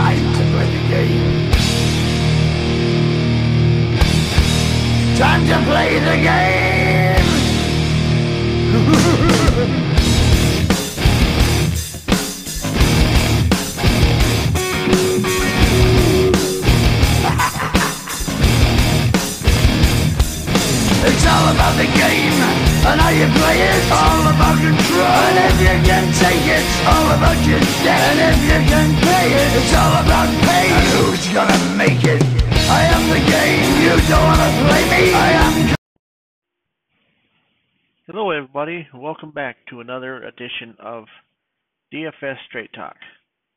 Time to play the game. Time to play the game. And if you can take it, it's all about. And if you can pay it, it's all about. And who's gonna make it? I am the game. You don't wanna play me. I am. Hello, everybody. Welcome back to another edition of DFS Straight Talk.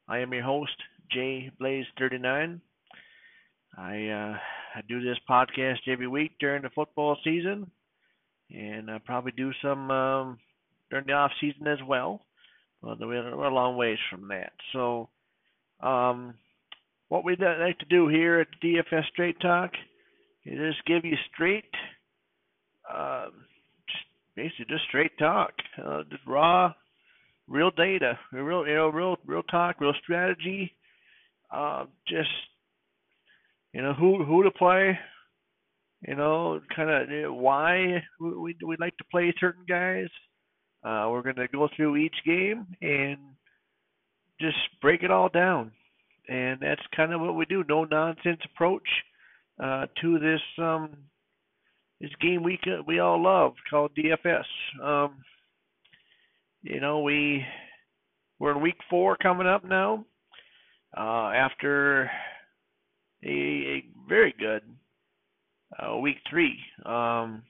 I am your host, Jay Blaze 39. I uh, I do this podcast every week during the football season, and I probably do some um, during the off season as well. But we're, a long ways from that. So, um, what we like to do here at DFS Straight Talk is just give you straight, uh, just basically just straight talk, uh, just raw, real data, real you know, real real talk, real strategy. Uh, just you know who who to play, you know, kind of why we we like to play certain guys. Uh, we're gonna go through each game and just break it all down, and that's kind of what we do. No nonsense approach uh, to this um, this game we we all love called DFS. Um, you know we we're in week four coming up now. Uh, after a, a very good uh, week three. Um,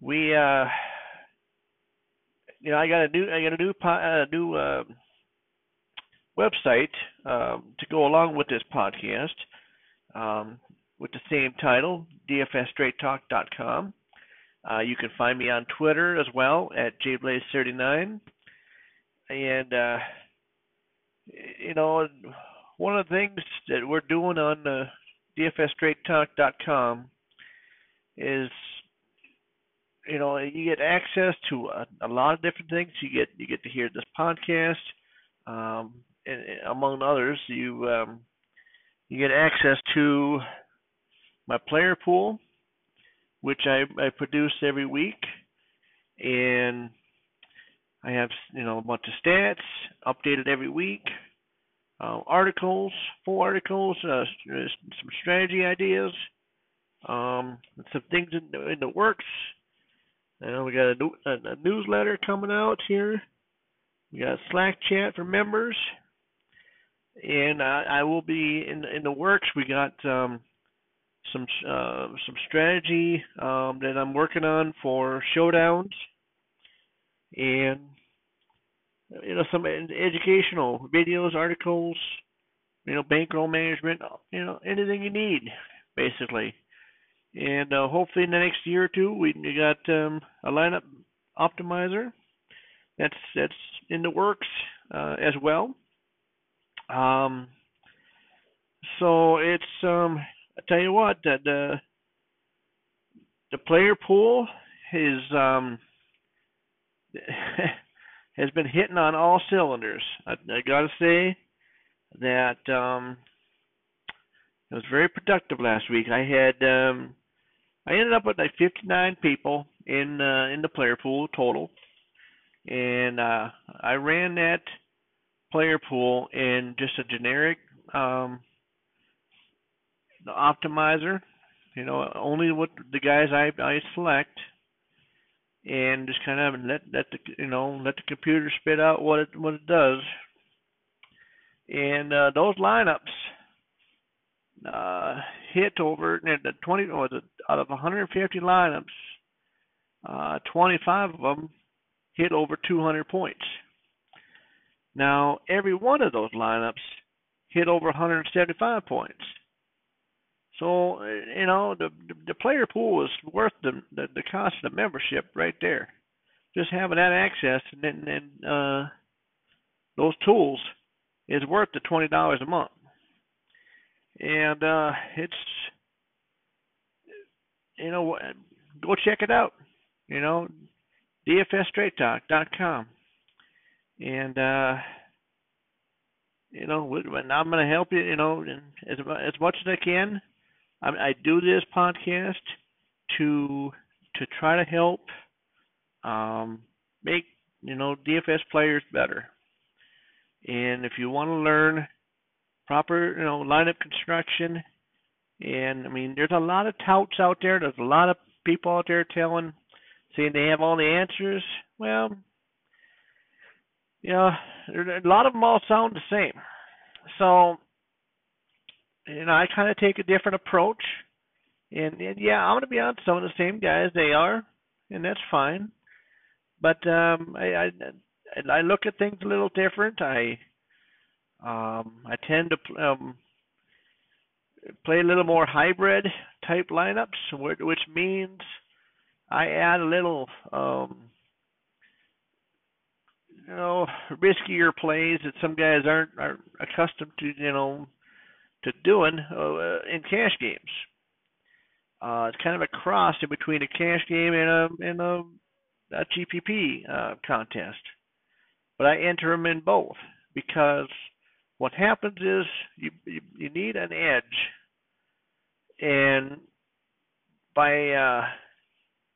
we, uh, you know, I got a new, I got a new, a new uh, website um, to go along with this podcast um, with the same title, dfsstraighttalk.com. Uh, you can find me on Twitter as well at jayblaze39, and uh, you know one of the things that we're doing on uh, dfsstraighttalk.com is you know you get access to a, a, lot of different things you get you get to hear this podcast um, and, and among others you um, you get access to my player pool which I, I produce every week and I have you know a bunch of stats updated every week uh, articles, full articles, uh, some strategy ideas, um, some things in the, in the works. Now we got a, new, a, a, newsletter coming out here. We got Slack chat for members, and I, I will be in in the works. We got um, some uh, some strategy um, that I'm working on for showdowns, and you know, some educational videos, articles, you know, bankroll management, you know, anything you need, basically. And uh, hopefully in the next year or two, we, we got um, a lineup optimizer. That's that's in the works uh, as well. Um, so it's um, I tell you what, that the the player pool is um, has been hitting on all cylinders. I, I got to say that um, it was very productive last week. I had um, I ended up with like 59 people in uh, in the player pool total, and uh, I ran that player pool in just a generic um, optimizer. You know, only what the guys I I select and just kind of let let the you know let the computer spit out what it what it does. And uh, those lineups uh, hit over the 20 or the, out of 150 lineups, uh, 25 of them hit over 200 points. Now every one of those lineups hit over 175 points. So you know the the player pool is worth the the, the cost of the membership right there. Just having that access and then and, uh, those tools is worth the twenty dollars a month. And uh, it's you know go check it out. You know dfsstraighttalk.com and uh, you know, I'm going to help you, you know, as as much as I can. I, I do this podcast to to try to help um, make you know DFS players better. And if you want to learn proper, you know, lineup construction, and I mean, there's a lot of touts out there. There's a lot of people out there telling, saying they have all the answers. Well, you know, a lot of them all sound the same. So, you know, I kind of take a different approach. And, and yeah, I'm going to be on some of the same guys they are, and that's fine. But um, I, I I look at things a little different. I um, I tend to um, play a little more hybrid type lineups, which means I add a little um, you know riskier plays that some guys aren't aren't accustomed to you know to doing uh, in cash games. Uh, it's kind of a cross in between a cash game and a and a, a GPP uh, contest, but I enter them in both because what happens is you you, you need an edge, and by uh,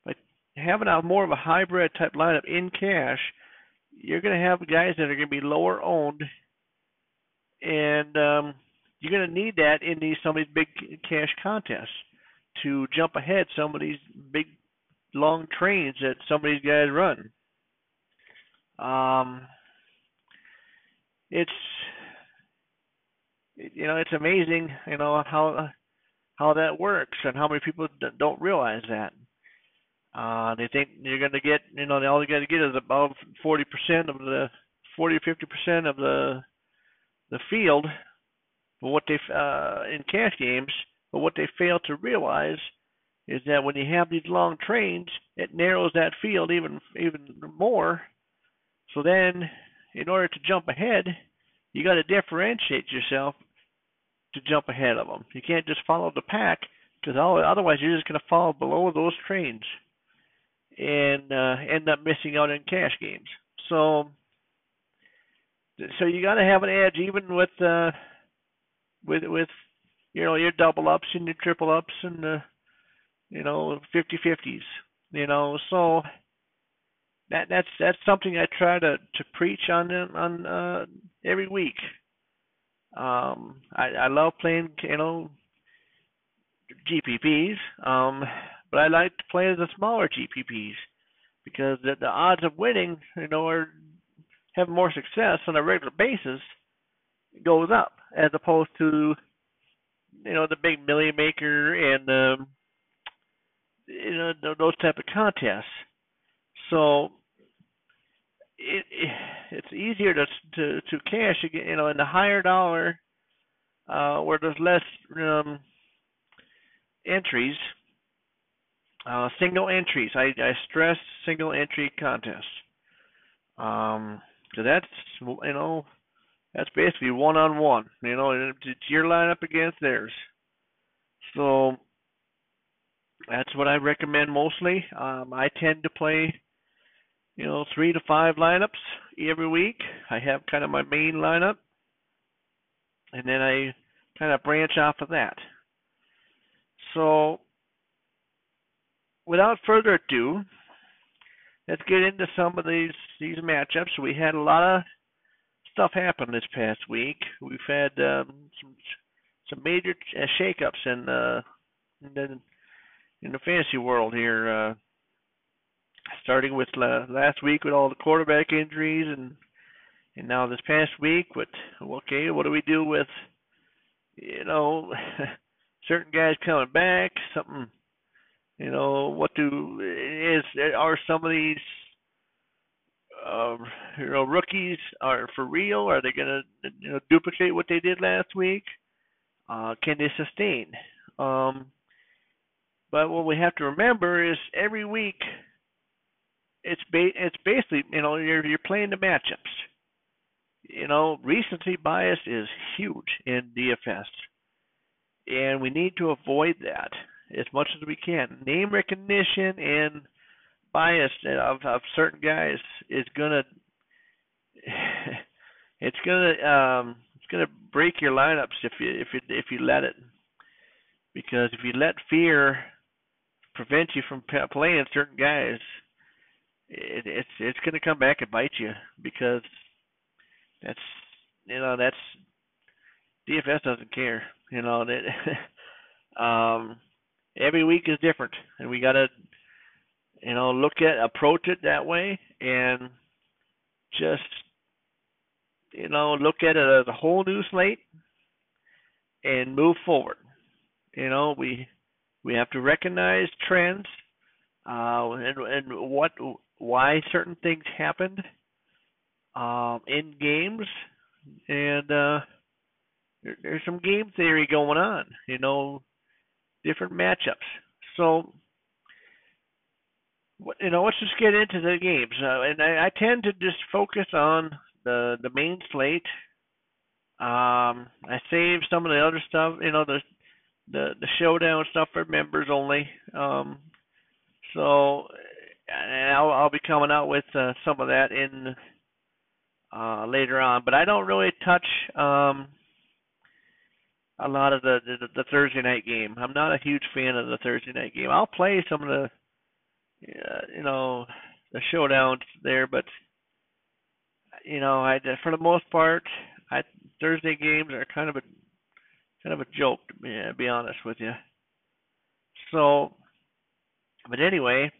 by having a more of a hybrid type lineup in cash, you're going to have guys that are going to be lower owned, and um, you're going to need that in these some of these big cash contests to jump ahead some of these big long trains that some of these guys run. Um, it's you know it's amazing you know how how that works and how many people don't realize that. Uh, they think you're going to get, you know, all you got to get is above 40% of the 40 or 50% of the the field. But what they uh, in cash games, but what they fail to realize is that when you have these long trains, it narrows that field even even more. So then, in order to jump ahead, you got to differentiate yourself to jump ahead of them. You can't just follow the pack because otherwise you're just going to fall below those trains and uh, end up missing out in cash games. So, so you got to have an edge even with uh, with with you know your double ups and your triple ups and the you know fifty fifties. You know, so that that's that's something I try to to preach on on uh, every week. Um, I I love playing you know GPPs. Um, but I like to play the smaller GPPs because the, the odds of winning, you know, are having more success on a regular basis goes up as opposed to you know the big million maker and um, you know those type of contests. So it, it it's easier to to to cash you know, in the higher dollar uh, where there's less um, entries uh, single entries. I, I stress single entry contests. Um, so that's you know that's basically one on one. You know, it's your lineup against theirs. So that's what I recommend mostly. Um, I tend to play, you know, three to five lineups every week. I have kind of my main lineup, and then I kind of branch off of that. So without further ado, let's get into some of these these matchups. We had a lot of stuff happen this past week. We've had um, some some major uh, shakeups in, uh, in the in the fantasy world here. Uh, starting with last week with all the quarterback injuries, and and now this past week with okay, what do we do with you know certain guys coming back, something you know, what do is are some of these um, you know rookies are for real? Are they going to you know duplicate what they did last week? Uh, can they sustain? Um, but what we have to remember is every week it's ba- it's basically you know you're you're playing the matchups. You know, recency bias is huge in DFS, and we need to avoid that as much as we can. Name recognition and bias of, of certain guys is gonna it's gonna um, it's gonna break your lineups if you if you if you let it. Because if you let fear prevent you from playing certain guys, it, it's it's gonna come back and bite you because that's you know that's DFS doesn't care. You know that um every week is different and we gotta you know look at approach it that way and just you know look at it as a whole new slate and move forward you know we we have to recognize trends uh and and what why certain things happened um in games and uh there, there's some game theory going on you know different matchups so you know, let's just get into the games. Uh, and I, I tend to just focus on the the main slate. Um, I save some of the other stuff, you know, the the the showdown stuff for members only. Um, so, and I'll I'll be coming out with uh, some of that in uh, later on. But I don't really touch um, a lot of the, the the Thursday night game. I'm not a huge fan of the Thursday night game. I'll play some of the yeah, you know, the showdowns there, but you know, I for the most part, I Thursday games are kind of a kind of a joke to be, to be honest with you. So, but anyway,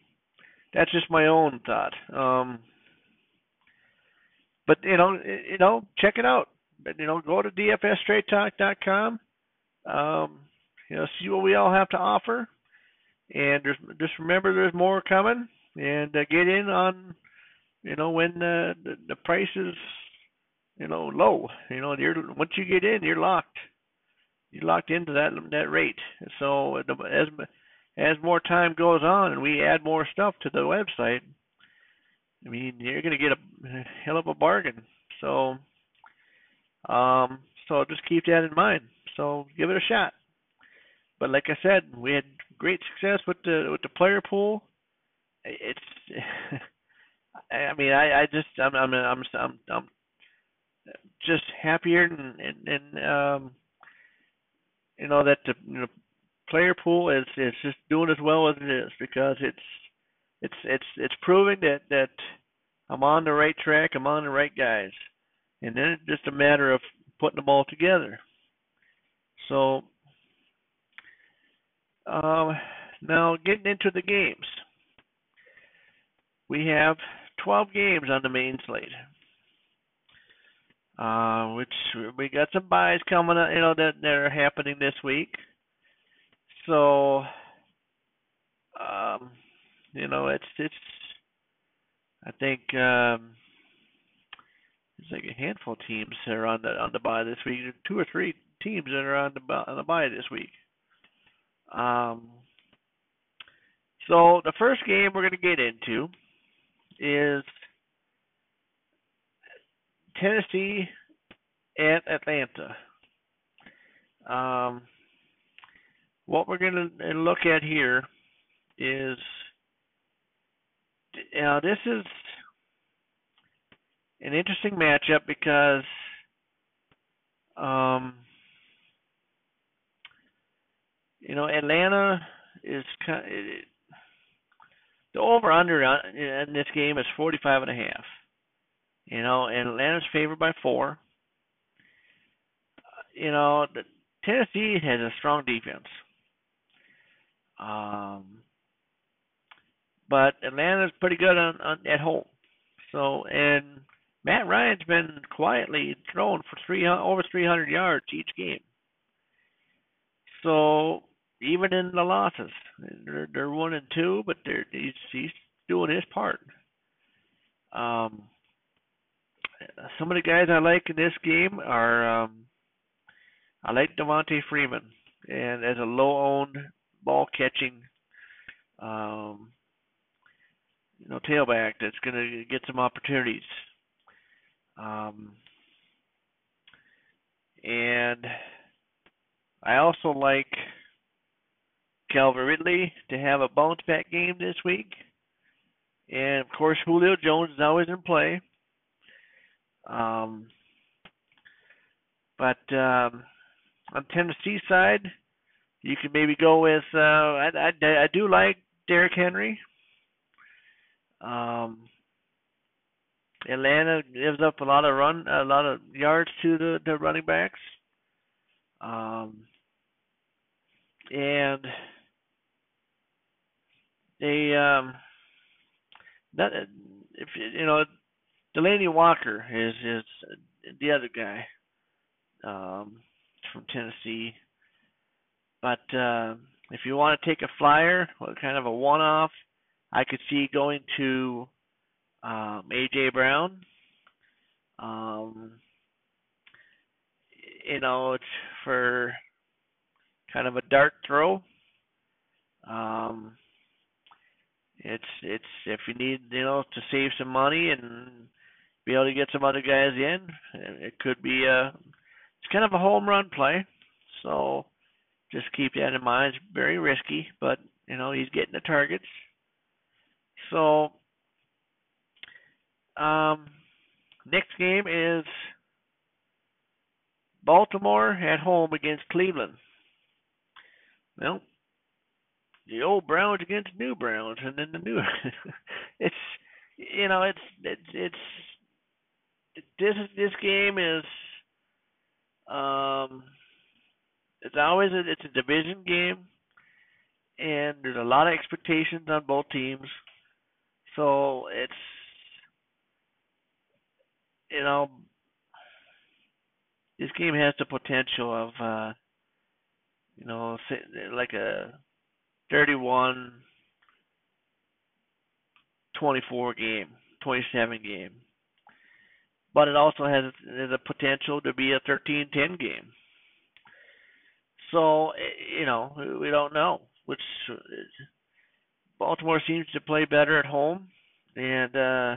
that's just my own thought. Um, but you know, you know, check it out. You know, go to dfsstraighttalk.com. Um, you know, see what we all have to offer. And just remember, there's more coming, and uh, get in on, you know, when uh, the the price is, you know, low. You know, you're once you get in, you're locked. You're locked into that that rate. So as as more time goes on and we add more stuff to the website, I mean, you're going to get a hell of a bargain. So, um, so just keep that in mind. So give it a shot. But like I said, we had great success with the with the player pool. It's, I mean, I I just I'm I'm I'm I'm, I'm just happier and and, and um you know that the you know, player pool is is just doing as well as it is because it's it's it's it's proving that that I'm on the right track, I'm on the right guys, and then it's just a matter of putting them all together. So um, now, getting into the games. We have 12 games on the main slate. Uh, which we got some byes coming up, you know, that, that are happening this week. So, um, you know, it's it's. I think um, there's like a handful of teams that are on the on the bye this week. Two or three teams that are on the on the bye this week. Um, so the first game we're going to get into is Tennessee at Atlanta. Um, what we're going to look at here is, you know, this is an interesting matchup because um, you know, Atlanta is kind of, it, the over under in this game is 45 and a half. You know, and Atlanta's favored by four. You know, the, Tennessee has a strong defense. Um, but Atlanta's pretty good on, on at home. So, and Matt Ryan's been quietly thrown for three over 300 yards each game. So even in the losses. They're they're one and two, but they're he's he's doing his part. Um, some of the guys I like in this game are um, I like Devonta Freeman, and as a low-owned ball catching, um, you know, tailback that's going to get some opportunities. Um, and I also like Calvin Ridley to have a bounce back game this week. And of course, Julio Jones is always in play. Um, But um, on Tennessee side, you can maybe go with uh, I, I I do like Derrick Henry. Um, Atlanta gives up a lot of run, a lot of yards to the, the running backs. Um, and they um, that if you know Delanie Walker is is the other guy um, from Tennessee. But uh, if you want to take a flyer, kind of a one-off, I could see going to um, AJ Brown. Um, you know, it's for kind of a dart throw. Um, it's it's if you need you know to save some money and be able to get some other guys in, it could be a it's kind of a home run play. So just keep that in mind. It's very risky, but you know he's getting the targets. So um, next game is Baltimore at home against Cleveland. Well, the old Browns against new Browns, and then the new. it's you know it's it's it's this this game is um it's always a, it's a division game, and there's a lot of expectations on both teams. So it's you know this game has the potential of uh you know like a 31 24 game 27 game but it also has the potential to be a 13-10 game so eh, you know we don't know which Baltimore seems to play better at home and uh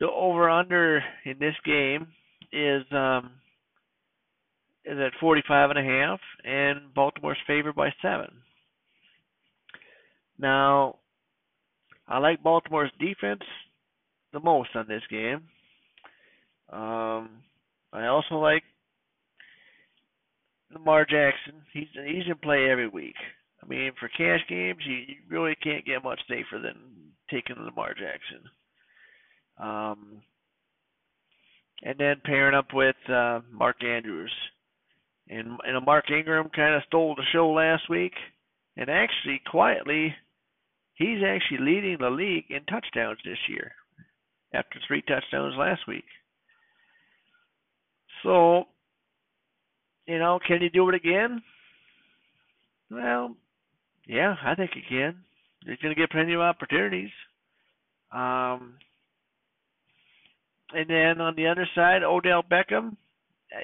the over under in this game is um is at 45 and a half and Baltimore's favored by 7. Now, I like Baltimore's defense the most on this game. Um, I also like Lamar Jackson. He's he's in play every week. I mean, for cash games, you, you really can't get much safer than taking Lamar Jackson. Um, and then pairing up with uh, Mark Andrews. And, and Mark Ingram kind of stole the show last week. And actually, quietly, he's actually leading the league in touchdowns this year after three touchdowns last week. So, you know, can he do it again? Well, yeah, I think he can. He's going to get plenty of opportunities. Um, and then on the other side, Odell Beckham,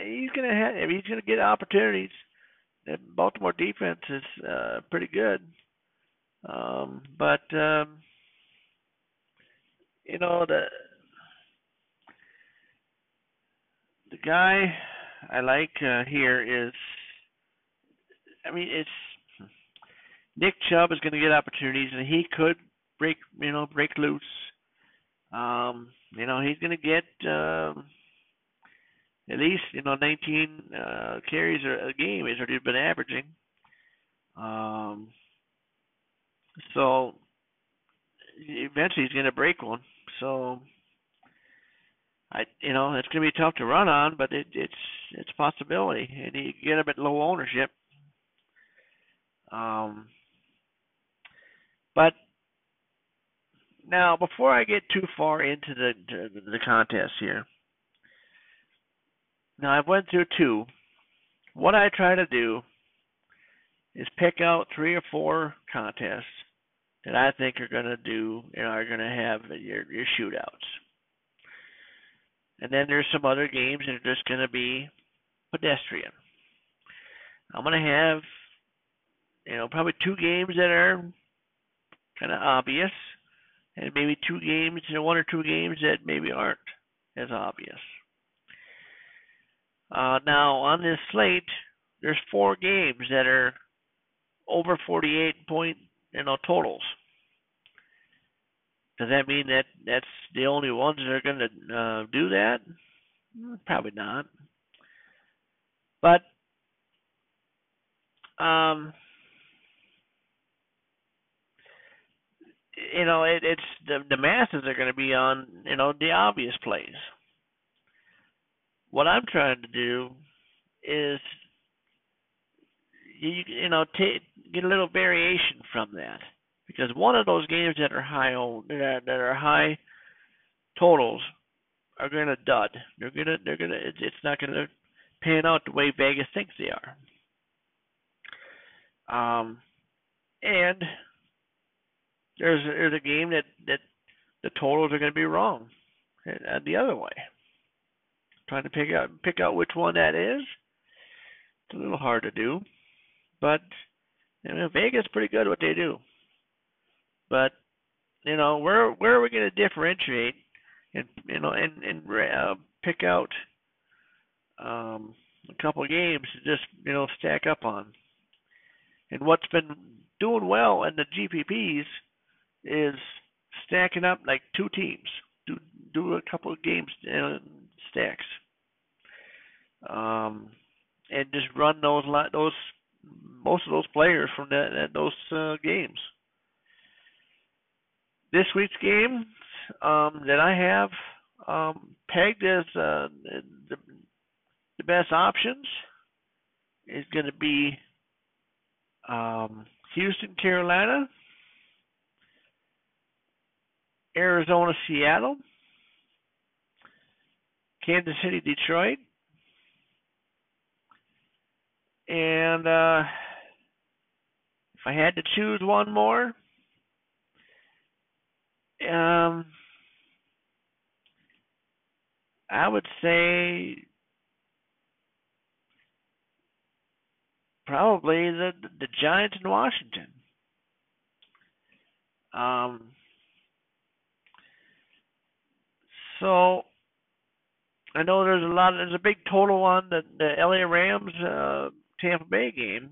he's gonna have he's gonna get opportunities. The Baltimore defense is uh, pretty good, um, but um, you know the the guy I like uh, here is, I mean it's Nick Chubb is going to get opportunities, and he could break you know break loose. Um, you know, he's going to get um, at least you know 19 uh, carries a game. He's already been averaging. Um, so eventually he's going to break one. So I, you know, it's going to be tough to run on, but it, it's it's a possibility, and you get him at low ownership. Um, but now, before I get too far into the the contest here, now I've went through two. What I try to do is pick out three or four contests that I think are going to do know, are going to have your your shootouts. And then there's some other games that are just going to be pedestrian. I'm going to have you know probably two games that are kind of obvious and maybe two games, you know, one or two games that maybe aren't as obvious. Uh, now on this slate, there's four games that are over 48 point, you know, totals. Does that mean that that's the only ones that are going to uh, do that? Probably not. But um, you know, it, it's the the masses are going to be on you know the obvious plays. What I'm trying to do is you you know take get a little variation from that because one of those games that are high that that are high totals are to dud. They're gonna they're gonna it's, not to pan out the way Vegas thinks they are. Um, and there's there's a game that that the totals are to be wrong, and, and the other way. Trying to pick out pick out which one that is. It's a little hard to do, but you know, Vegas pretty good at what they do. But you know, where where are we going to differentiate and you know and and uh, pick out um, a couple of games to just you know stack up on? And what's been doing well in the GPPs is stacking up like two teams. Do do a couple of games uh, stacks. Um, and just run those those most of those players from that, those uh, games. This week's game um, that I have um, pegged as uh, the, the best options is going to be um, Houston, Carolina, Arizona, Seattle, Kansas City, Detroit, and uh, if I had to choose one more, um, I would say probably the the Giants in Washington. Um, so I know there's a lot. There's a big total on the the LA Rams uh, Tampa Bay game.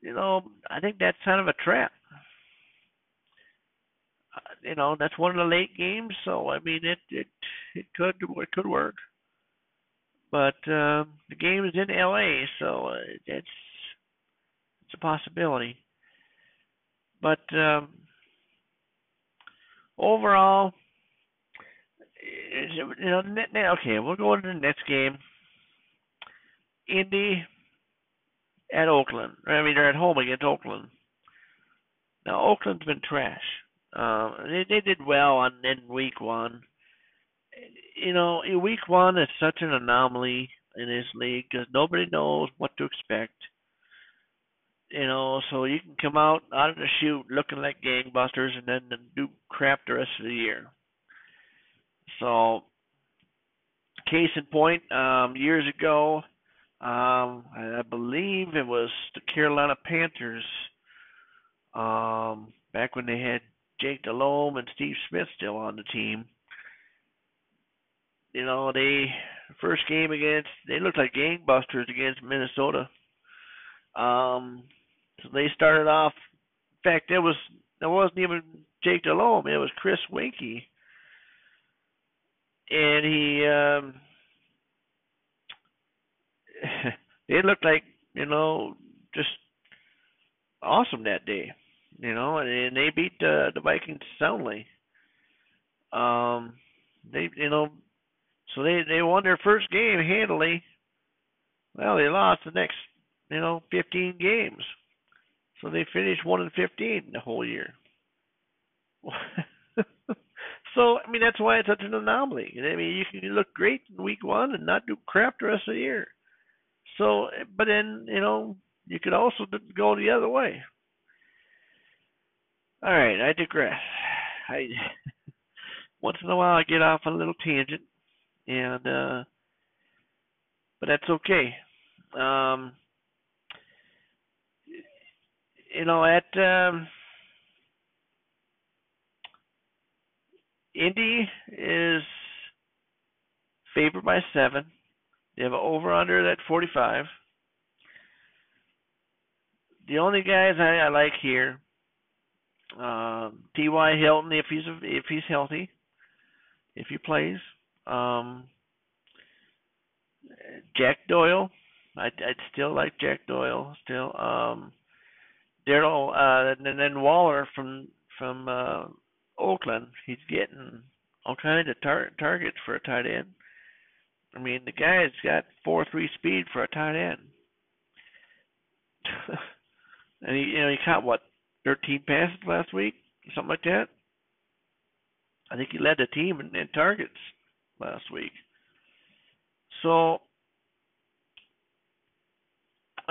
You know, I think that's kind of a trap. You know, that's one of the late games, so I mean, it it it could it could work. But um, the game is in LA, so uh, it's it's a possibility. But um, overall, you know, okay, we'll go into the next game. Indy at Oakland. I mean, they're at home against Oakland. Now, Oakland's been trash. Uh, they they did well on in week one you know, week one is such an anomaly in this league because nobody knows what to expect. You know, so you can come out out of the chute looking like gangbusters and then do crap the rest of the year. So, case in point, um, years ago, um, I believe it was the Carolina Panthers, um, back when they had Jake Delhomme and Steve Smith still on the team you know, they first game against they looked like gangbusters against Minnesota. Um, so they started off. In fact, it was it wasn't even Jake Delhomme. It was Chris Weinke, and he um, it looked like you know just awesome that day. You know, and, and they beat uh, the Vikings soundly. Um, they you know so they they won their first game handily. Well, they lost the next, you know, 15 games. So they finished 1 and 15 the whole year. so I mean that's why it's such an anomaly. I mean you can look great in week one and not do crap the rest of the year. So, but then you know you could also go the other way. All right, I digress. I once in a while I get off on a little tangent and uh, but that's okay. Um, you know, at um, Indy is favored by seven. They have an over under at 45. The only guys I, I like here, um, T.Y. Hilton, if he's if he's healthy, if he plays. Um, Jack Doyle. I I'd still like Jack Doyle still. Um, Darren uh, and then Waller from from uh, Oakland. He's getting all kinds of tar- targets for a tight end. I mean, the guy's got four three speed for a tight end. and he you know he caught what thirteen passes last week, something like that. I think he led the team in, in targets last week. So,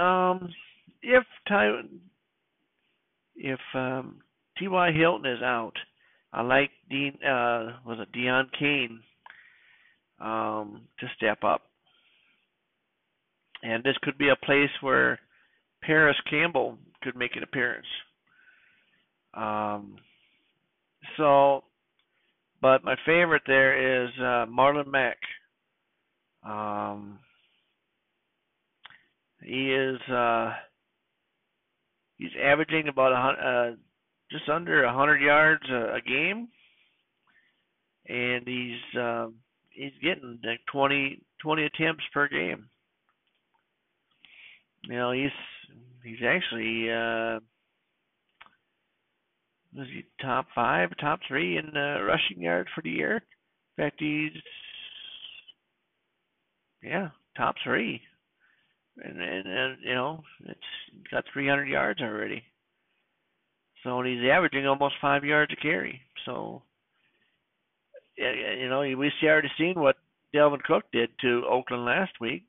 um, if Ty, if um, T.Y. Hilton is out, I like Dean. Uh, was it Deon Cain Um, to step up, and this could be a place where Parris Campbell could make an appearance. Um, so, but my favorite there is uh, Marlon Mack. Um, he is uh, he's averaging about a uh, just under a hundred yards a, a game, and he's um, he's getting like 20, 20 attempts per game. You know, he's he's actually uh, was he top five, top three in rushing yards for the year. In fact, he's yeah, top three, and and, and you know it's got 300 yards already. So he's averaging almost five yards a carry. So you know we see already seen what Dalvin Cook did to Oakland last week.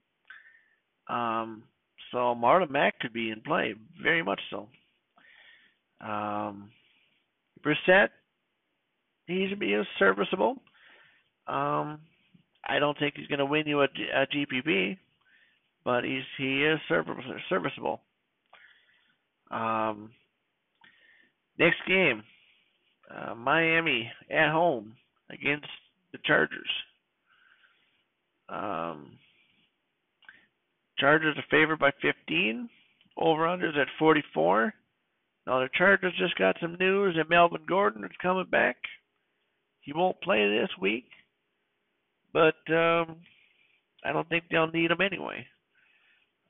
Um, so Marlon Mack could be in play, very much so. Um, Brissett, he's be serviceable. Um, I don't think he's going to win you a, a GPP, but he's he is serviceable. Um, next game, uh, Miami at home against the Chargers. Um, Chargers are favored by 15. Over unders at 44. Now the Chargers just got some news that Melvin Gordon is coming back. He won't play this week, but um, I don't think they'll need him anyway.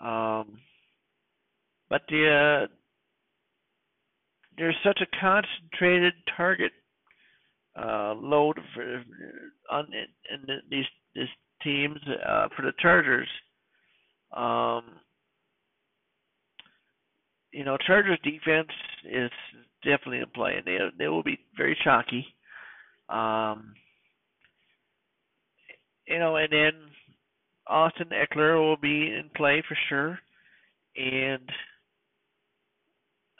Um, but the uh, there's such a concentrated target uh, load for on in, in these these teams uh, for the Chargers. Um, you know, Chargers defense is definitely in play, and they they will be very chalky. Um, you know, and then Austin Ekeler will be in play for sure, and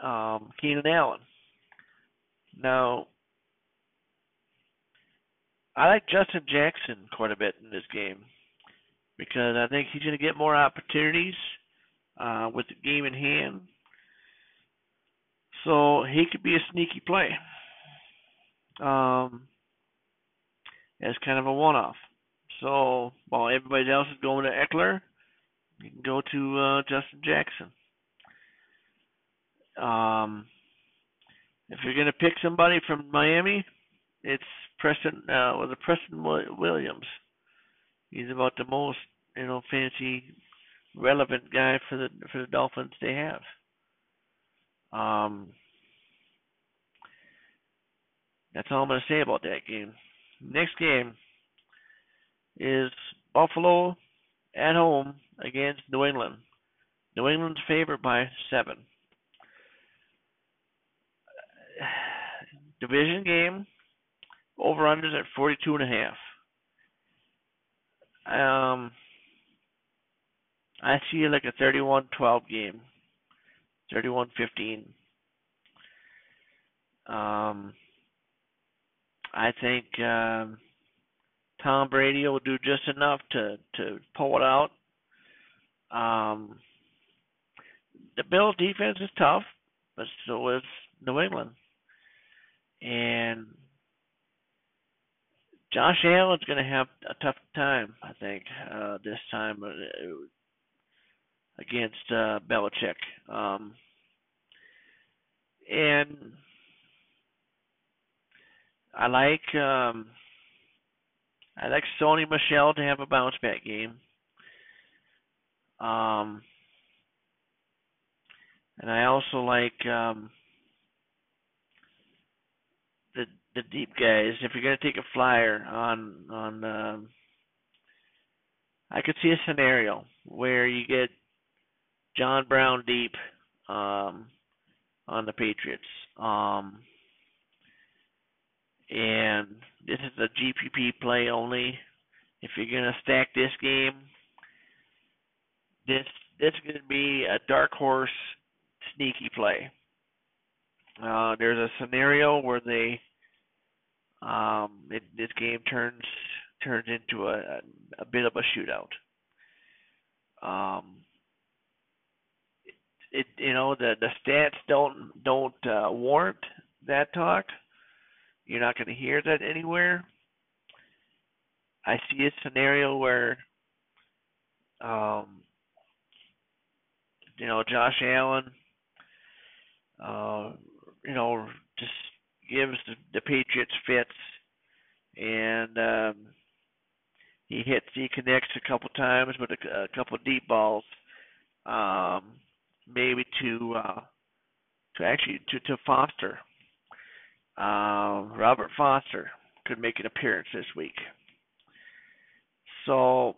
um, Keenan Allen. Now, I like Justin Jackson quite a bit in this game because I think he's going to get more opportunities uh, with the game in hand. So he could be a sneaky play um, as kind of a one-off. So while everybody else is going to Ekeler, you can go to uh, Justin Jackson. Um, if you're going to pick somebody from Miami, it's Preston. Uh, was it Preston Williams? He's about the most you know fancy relevant guy for the for the Dolphins they have. Um, that's all I'm going to say about that game. Next game is Buffalo at home against New England. New England's favored by seven. Division game, over unders at 42 and a half. Um, I see like a 31-12 game, 31-15. Um, I think um, Tom Brady will do just enough to to pull it out. Um, the Bills defense is tough, but so is New England. And Josh Allen's going to have a tough time, I think, uh, this time uh, against uh, Belichick. Um, and I like um, I like Sony Michel to have a bounce back game. Um, and I also like um, the the deep guys. If you're gonna take a flyer on on, um, I could see a scenario where you get John Brown deep um, on the Patriots. Um, and this is a GPP play only. If you're gonna stack this game, this this is gonna be a dark horse sneaky play. Uh, there's a scenario where they um, it, this game turns turns into a, a, a bit of a shootout. Um, it, you know the the stats don't don't uh, warrant that talk. You're not going to hear that anywhere. I see a scenario where, um, you know, Josh Allen, uh, you know, just gives the, the Patriots fits, and um, he hits, he connects a couple times with a, a couple deep balls, um, maybe to uh, to actually to to Foster uh, Robert Foster could make an appearance this week. So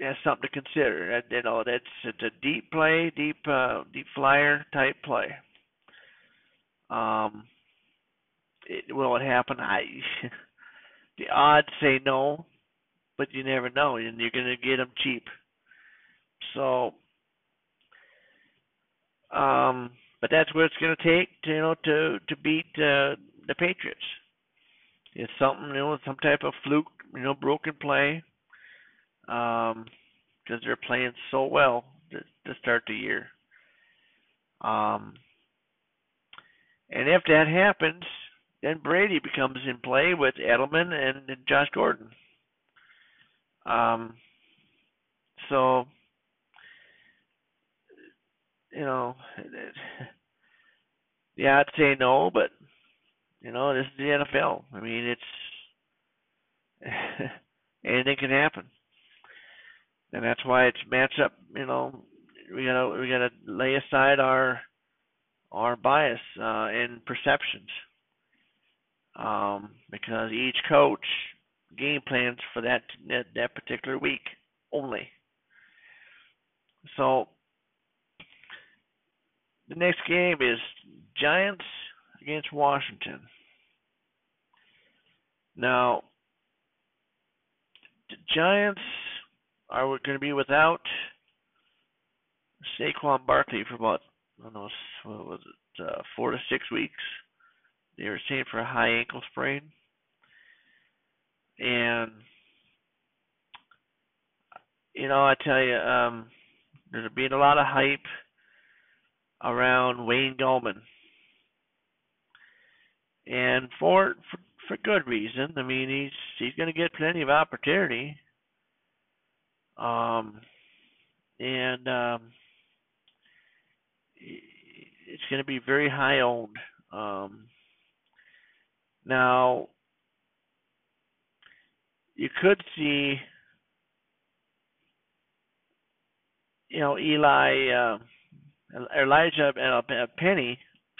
that's something to consider. You know, that's it's a deep play, deep uh, deep flyer type play. Um, it, will it happen? I the odds say no, but you never know, and you're going to get them cheap. So, um, but that's what it's going to take, to, you know, to to beat uh, the Patriots. It's something, you know, some type of fluke, you know, broken play, um, because they're playing so well to, to start the year. Um, and if that happens, then Brady becomes in play with Edelman and Josh Gordon. Um, so you know, yeah, I'd say no, but you know, this is the NFL. I mean, it's anything can happen, and that's why it's match up. You know, we gotta we gotta lay aside our our bias uh, in perceptions, um, because each coach game plans for that that, that particular week only. So the next game is Giants against Washington. Now, the Giants are going to be without Saquon Barkley for about I don't know what was it uh, four to six weeks. They were saying for a high ankle sprain, and you know I tell you, um, there's been a lot of hype around Wayne Gallman. And for, for for good reason. I mean, he's he's going to get plenty of opportunity. Um, and um, it's going to be very high owned. Um, now, you could see, you know, Eli. Uh, Elijah and Penny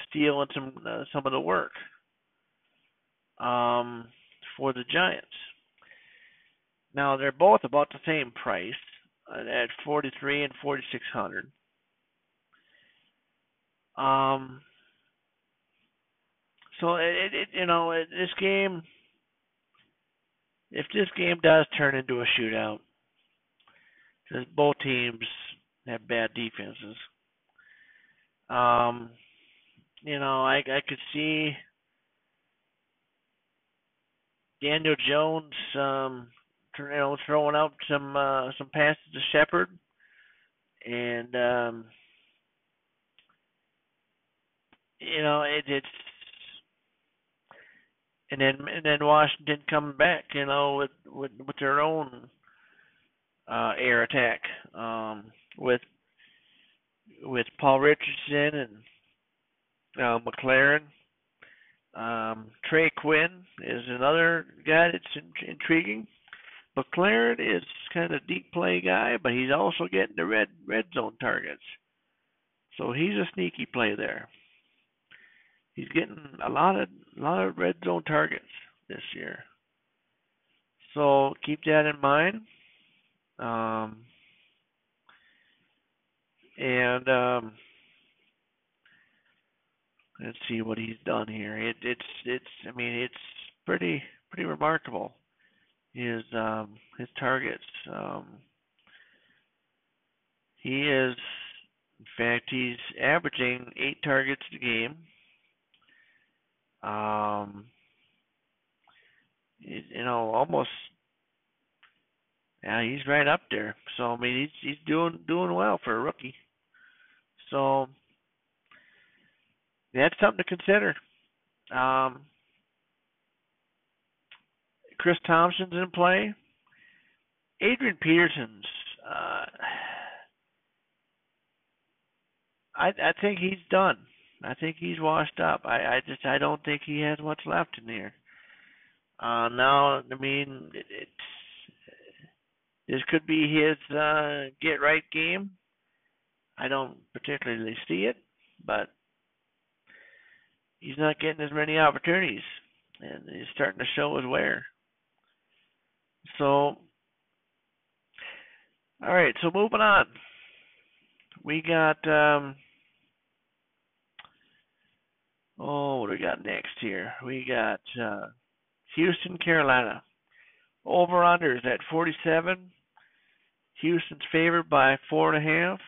stealing some uh, some of the work um, for the Giants. Now they're both about the same price uh, at forty three and forty six hundred. Um, so it, it you know it, this game, if this game does turn into a shootout, because both teams have bad defenses um, you know, I I could see Daniel Jones, um, you know, throwing out some uh, some passes to Shepard, and um, you know, it, it's and then and then Washington coming back, you know, with with with their own uh, air attack, um, with with Paul Richardson and uh, McLaurin. Um, Trey Quinn is another guy that's in- intriguing. McLaurin is kind of deep play guy, but he's also getting the red red zone targets. So he's a sneaky play there. He's getting a lot of a lot of red zone targets this year. So keep that in mind. Um, and um, let's see what he's done here. It, it's it's I mean it's pretty pretty remarkable. His um, his targets. Um, he is in fact he's averaging eight targets a game. Um, you know almost yeah, he's right up there. So I mean, he's he's doing doing well for a rookie. So that's something to consider. Um, Chris Thompson's in play. Adrian Peterson's. Uh, I I think he's done. I think he's washed up. I I just I don't think he has much left in there. Uh, now I mean it, it's this could be his uh, get right game. I don't particularly see it, but he's not getting as many opportunities, and he's starting to show his wear. So, all right. So moving on, we got um, oh, what do we got next here? We got uh, Houston, Carolina. Over unders at 47. Houston's favored by four and a half.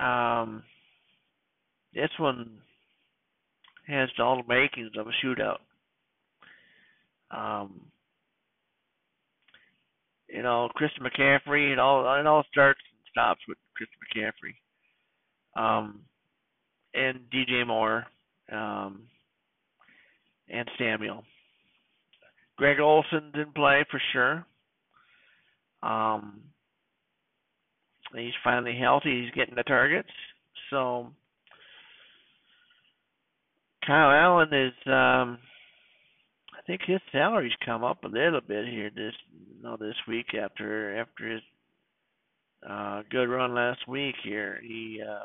Um, this one has all the makings of a shootout. Um, you know, Christian McCaffrey, it all it all starts and stops with Christian McCaffrey. Um, and DJ Moore, um, and Samuel. Greg Olsen's in play for sure. Um, he's finally healthy. He's getting the targets. So Kyle Allen is. Um, I think his salary's come up a little bit here this you know, this week after after his uh, good run last week here. He uh,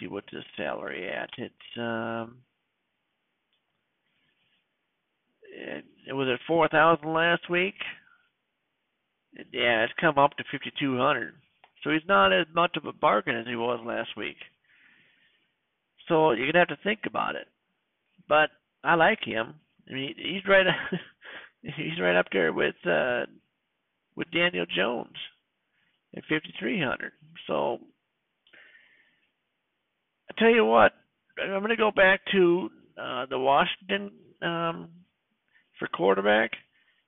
see what's his salary at. It's um it, it was at four thousand last week. Yeah, it's come up to fifty two hundred. So he's not as much of a bargain as he was last week. So you're gonna have to think about it. But I like him. I mean, he's right. he's right up there with uh, with Daniel Jones at fifty three hundred. So I tell you what, I'm going to go back to uh, the Washington um, for quarterback.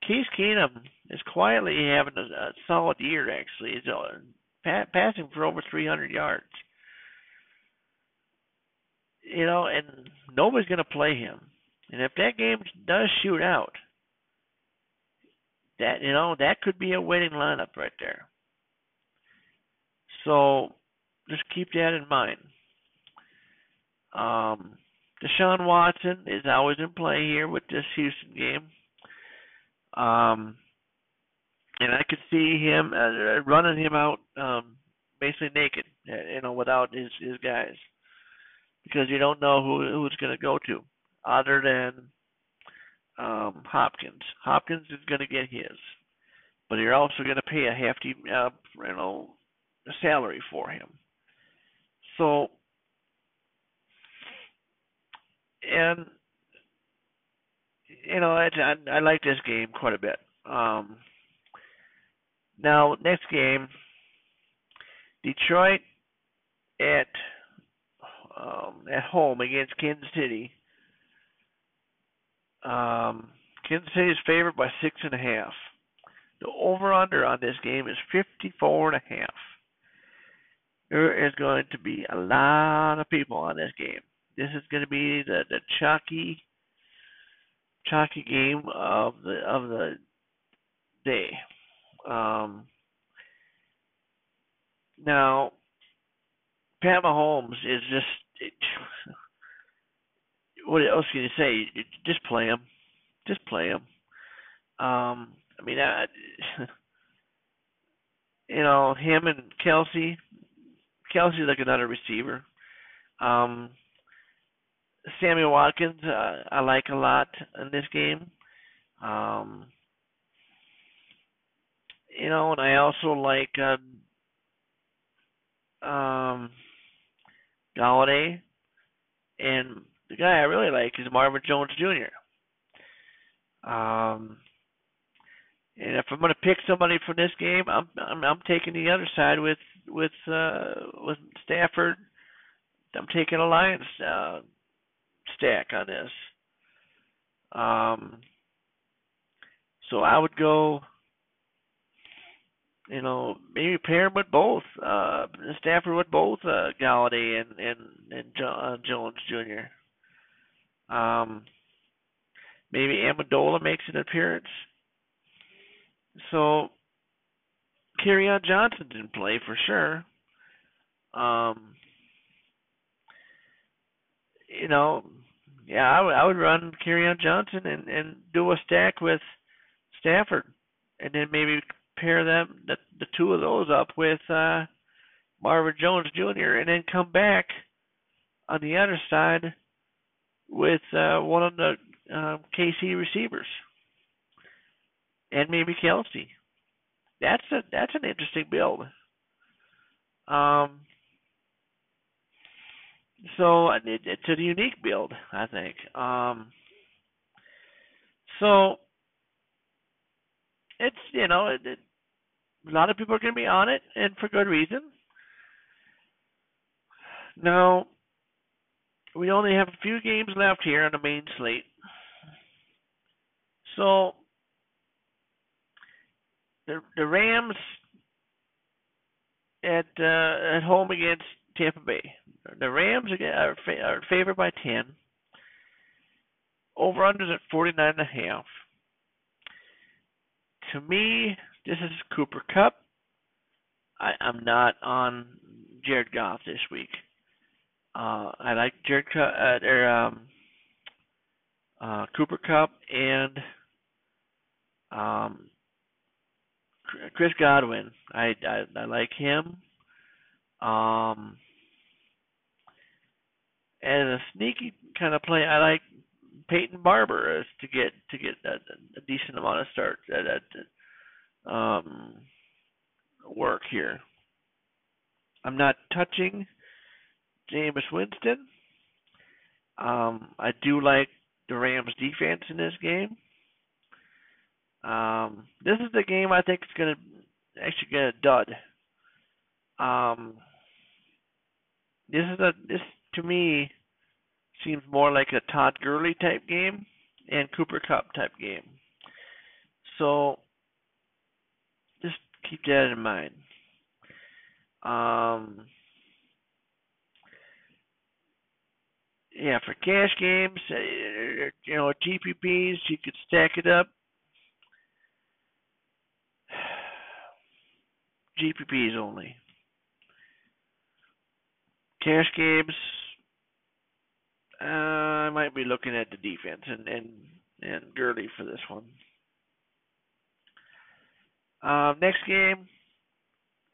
Case Keenum is quietly having a, a solid year. Actually, he's uh, pa- passing for over 300 yards. You know, and nobody's going to play him. And if that game does shoot out, that you know that could be a winning lineup right there. So just keep that in mind. Um, Deshaun Watson is always in play here with this Houston game. Um, and I could see him uh, running him out um, basically naked, uh, you know, without his his guys, because you don't know who who it's going to go to, other than um, Hopkins. Hopkins is going to get his, but you're also going to pay a hefty, uh, you know, salary for him. So, and you know, I, I, like this game quite a bit. Um, now, next game, Detroit at um, at home against Kansas City. Um, Kansas City is favored by six and a half. The over/under on this game is fifty-four and a half. There is going to be a lot of people on this game. This is going to be the the chalky chalky game of the of the day. Um, now, Pat Mahomes is just. It, what else can you say? Just play him. Just play him. Um, I mean, I, you know, him and Kelce. Kelce's like another receiver. Um, Sammy Watkins, uh, I like a lot in this game. Um, you know, and I also like uh, um, Golladay, and the guy I really like is Marvin Jones Jr. Um, and if I'm going to pick somebody from this game, I'm I'm, I'm taking the other side with with uh, with Stafford. I'm taking a Lions uh, stack on this. Um, so I would go, you know, maybe pair him with both uh, Stafford with both uh, Golladay and and and jo- uh, Jones Jr. Um, maybe Amendola makes an appearance. So Kerryon Johnson didn't play for sure. Um, you know, yeah, I would run Kerryon Johnson and and do a stack with Stafford, and then maybe pair them the the two of those up with uh, Marvin Jones Jr. and then come back on the other side with uh, one of the uh, KC receivers and maybe Kelce. That's a that's an interesting build. Um, so it, it's a unique build, I think. Um, so it's you know it, it, a lot of people are going to be on it, and for good reason. Now we only have a few games left here on the main slate, so the the Rams at uh, at home against Tampa Bay. The Rams are, are favored by ten. Over unders at forty nine and a half. To me, this is Cooper Kupp. I, I'm not on Jared Goff this week. Uh, I like Jared Kupp, uh, or um, uh, Cooper Kupp and um, Chris Godwin. I, I I like him. Um, as a sneaky kind of play, I like Peyton Barber to get to get a, a decent amount of start at, at um, work here. I'm not touching Jameis Winston. Um, I do like the Rams defense in this game. Um, this is the game I think is going to actually get a dud. Um, this is a this to me seems more like a Todd Gurley type game and Cooper Kupp type game. So just keep that in mind. Um, yeah, for cash games, uh, you know, GPPs, you could stack it up. GPPs only. Cash games, uh, I might be looking at the defense and and and Gurley for this one. Uh, next game,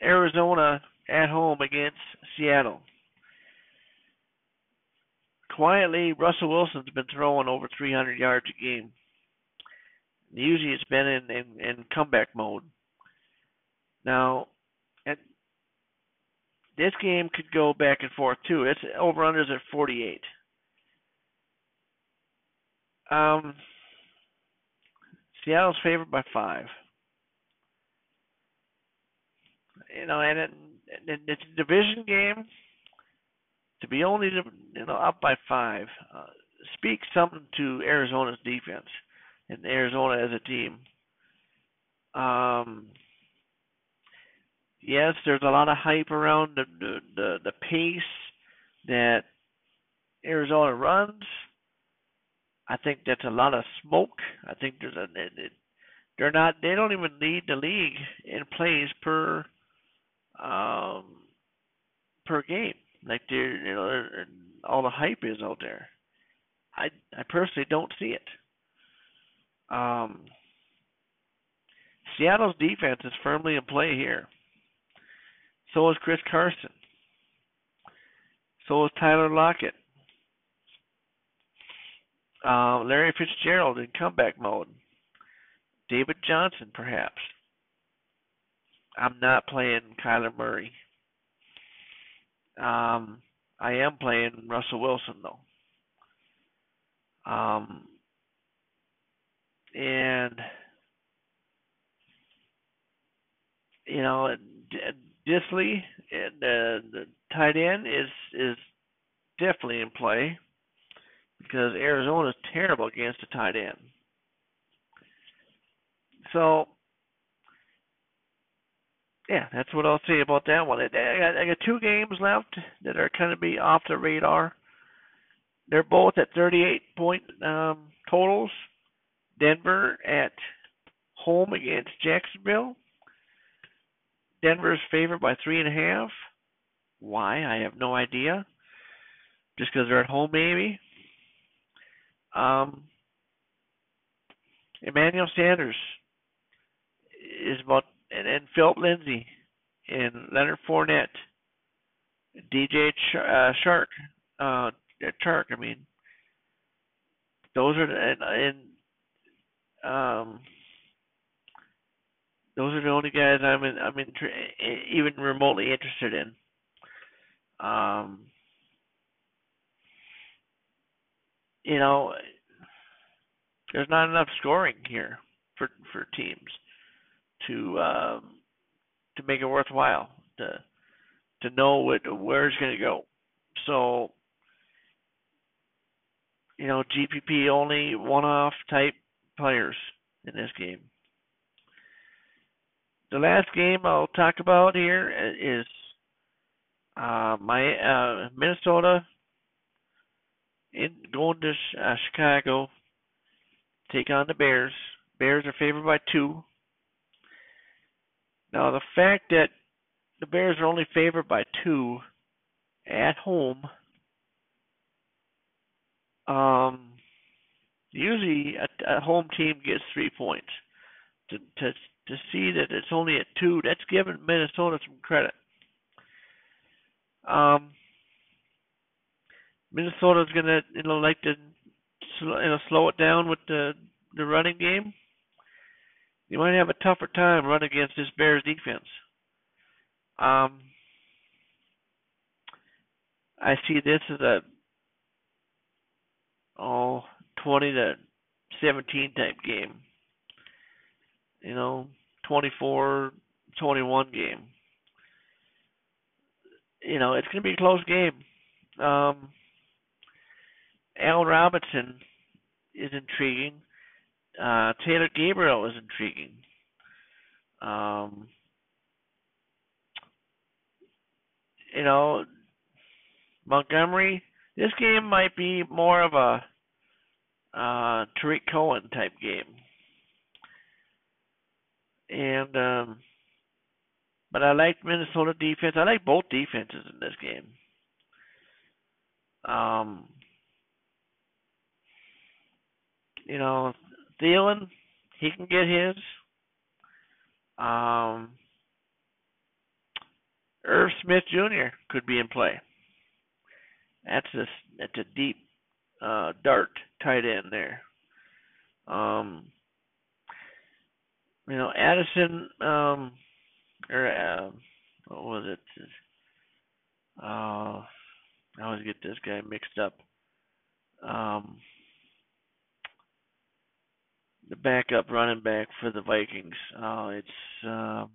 Arizona at home against Seattle. Quietly, Russell Wilson's been throwing over 300 yards a game. Usually, it's been in in, in comeback mode. Now, this game could go back and forth too. It's over unders at 48. Um, Seattle's favored by five. You know, and it, it's a division game. To be only you know up by five uh, speaks something to Arizona's defense and Arizona as a team. Um, yes, there's a lot of hype around the the the, the pace that Arizona runs. I think that's a lot of smoke. I think there's a they're not they don't even lead the league in plays per um per game. Like they're you know all the hype is out there. I I personally don't see it. Um Seattle's defense is firmly in play here. So is Chris Carson. So is Tyler Lockett. Uh, Larry Fitzgerald in comeback mode. David Johnson, perhaps. I'm not playing Kyler Murray. Um, I am playing Russell Wilson though. Um, and you know, Dissly, the the tight end is is definitely in play because Arizona is terrible against a tight end. So yeah, that's what I'll say about that one. I got, I got two games left that are kind of be off the radar. They're both at 38 point um, totals. Denver at home against Jacksonville. Denver's favored by three and a half. Why? I have no idea. Just because they're at home, maybe. Um, Emmanuel Sanders is about and, Philip Lindsay and Leonard Fournette, DJ Ch- uh, Shark, uh, Chark. I mean, those are and, and um, those are the only guys I'm in, I'm in, even remotely interested in. Um, you know, there's not enough scoring here for for teams to um, to make it worthwhile to to know what where it's going to go. So you know, GPP only one-off type players in this game. The last game I'll talk about here is uh, my uh, Minnesota in going to uh, Chicago take on the Bears. Bears are favored by two. Now, the fact that the Bears are only favored by two at home, um, usually a, a home team gets three points. To, to to see that it's only at two, that's giving Minnesota some credit. Um, Minnesota's gonna you know like to you know slow it down with the the running game you might have a tougher time running against this Bears defense. Um, I see this as a oh 20 to 17 type game. You know, 24 21 game. You know, it's going to be a close game. Um, Al Robinson is intriguing. Uh, Taylor Gabriel is intriguing. Um, you know, Montgomery. This game might be more of a uh, Tarik Cohen type game, and um, but I like Minnesota defense. I like both defenses in this game. Um, you know, Thielen, he can get his. Um, Irv Smith Jr. could be in play. That's a that's a deep uh, dart tight end there. Um, you know, Addison um, or uh, what was it? Uh, I always get this guy mixed up. Um, the backup running back for the Vikings. Oh, it's um,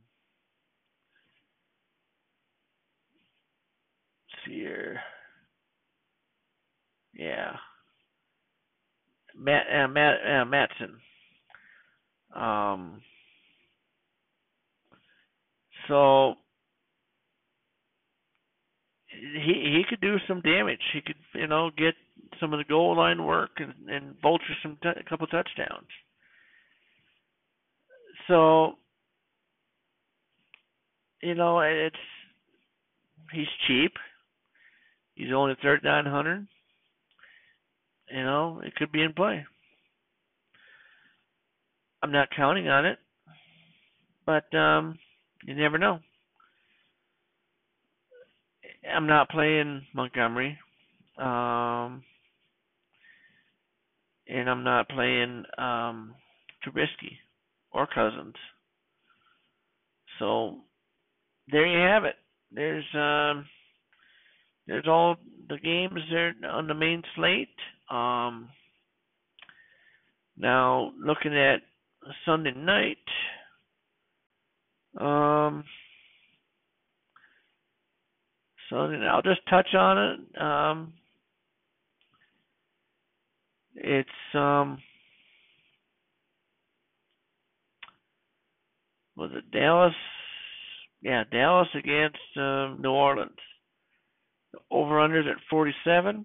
see here. Yeah, Matt uh, Matt uh, Mattison. Um, so he he could do some damage. He could you know get some of the goal line work and and vulture some t- a couple touchdowns. So, you know, it's he's cheap. He's only thirty nine hundred. You know, it could be in play. I'm not counting on it. but um, you never know. I'm not playing Montgomery, um, and I'm not playing um, Trubisky or Cousins. So there you have it. There's um, there's all the games there on the main slate. Um, now looking at Sunday night. Um, Sunday. I'll just touch on it. Um, it's um, was it Dallas? Yeah, Dallas against um, New Orleans. Over unders at 47.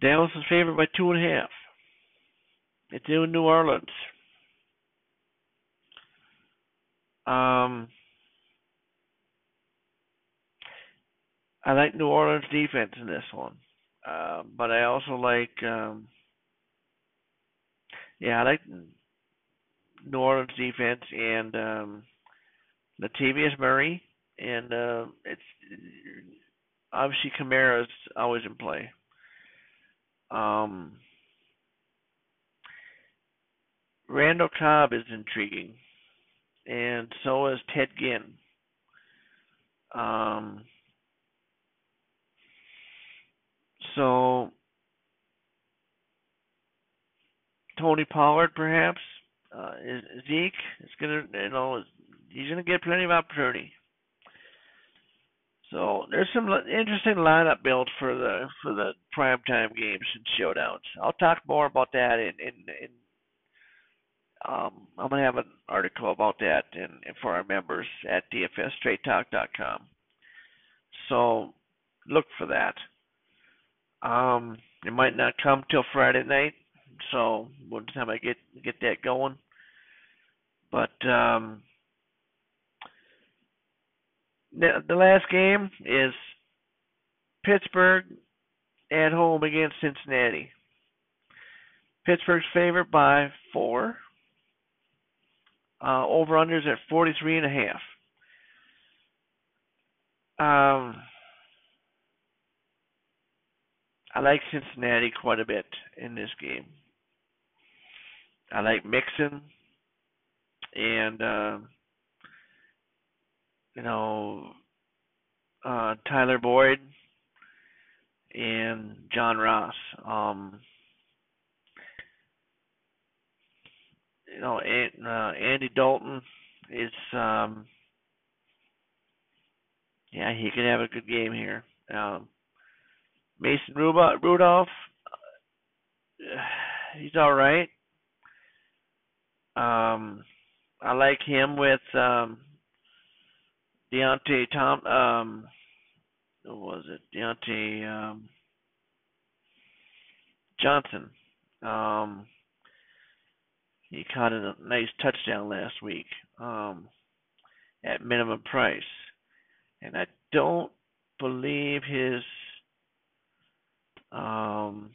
Dallas is favored by two and a half. It's in New Orleans. Um, I like New Orleans defense in this one, uh, but I also like, um, yeah, I like New Orleans defense and um, Latavius Murray, and uh, it's obviously Kamara's always in play. Um, Randall Cobb is intriguing, and so is Ted Ginn. Um, so Tony Pollard, perhaps uh, Zeke is gonna, you know, he's gonna get plenty of opportunity. So there's some interesting lineup built for the for the primetime games and showdowns. I'll talk more about that in in, in um, I'm gonna have an article about that in, in for our members at dfsstraighttalk.com. So look for that. Um, it might not come till Friday night, so by the time I get get that going. But um, the, the last game is Pittsburgh at home against Cincinnati. Pittsburgh's favored by four. Uh, over unders at 43 and a half. Um, I like Cincinnati quite a bit in this game. I like Mixon and uh, you know uh, Tyler Boyd and John Ross. Um, you know, uh, Andy Dalton is, um, yeah, he could have a good game here. Um, Mason Rudolph, uh, he's all right. Um, I like him with um, Diontae Tom. Um, what was it? Diontae um, Johnson. Um, he caught a nice touchdown last week um, at minimum price, and I don't believe his um,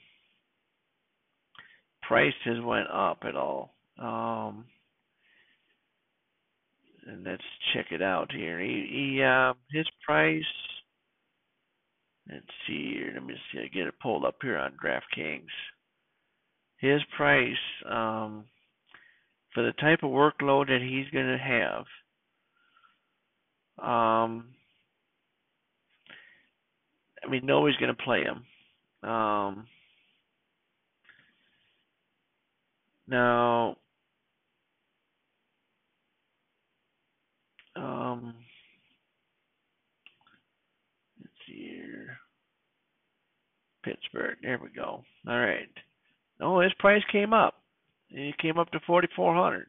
price went up at all. Um, and let's check it out here. He, he uh, his price. Let's see here. Let me see. I get it pulled up here on DraftKings. His price um, for the type of workload that he's going to have. Um, I mean, nobody's going to play him. Um, now, um, let's see here. Pittsburgh. There we go. All right. Oh, his price came up. It came up to forty four hundred.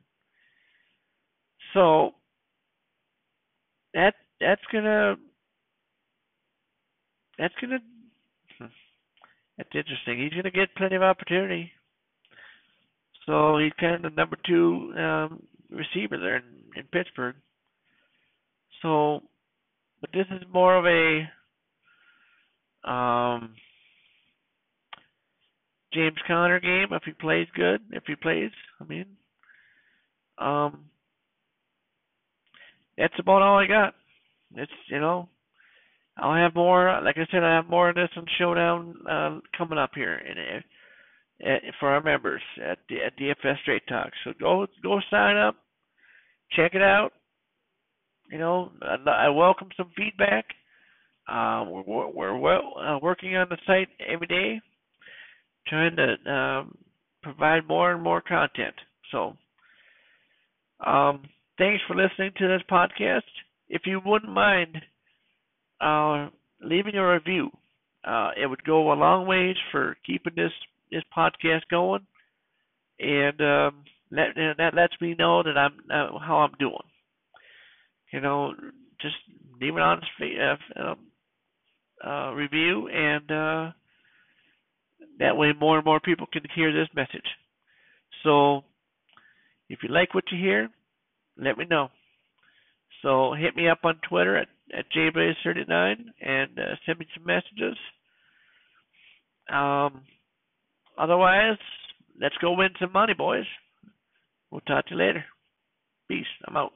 So that that's gonna that's gonna that's interesting. He's gonna get plenty of opportunity. So he's kind of the number two um, receiver there in, in Pittsburgh. So, but this is more of a um, James Conner game if he plays good. If he plays, I mean, um, that's about all I got. It's you know, I'll have more. Like I said, I have more of this on Showdown uh, coming up here, and uh, for our members at the at DFS Straight Talk. So go go sign up, check it out. You know, I, welcome some feedback. Uh, we're we're well, uh, working on the site every day, trying to um, provide more and more content. So, um, thanks for listening to this podcast. If you wouldn't mind uh, leaving a review, uh, it would go a long ways for keeping this this podcast going, and um, that that lets me know that I'm uh, how I'm doing. You know, just leave an honest uh, um, uh, review, and uh, that way more and more people can hear this message. So, if you like what you hear, let me know. So hit me up on Twitter at, at jayblaze39 and uh, send me some messages. Um, otherwise, let's go win some money, boys. We'll talk to you later. Peace. I'm out.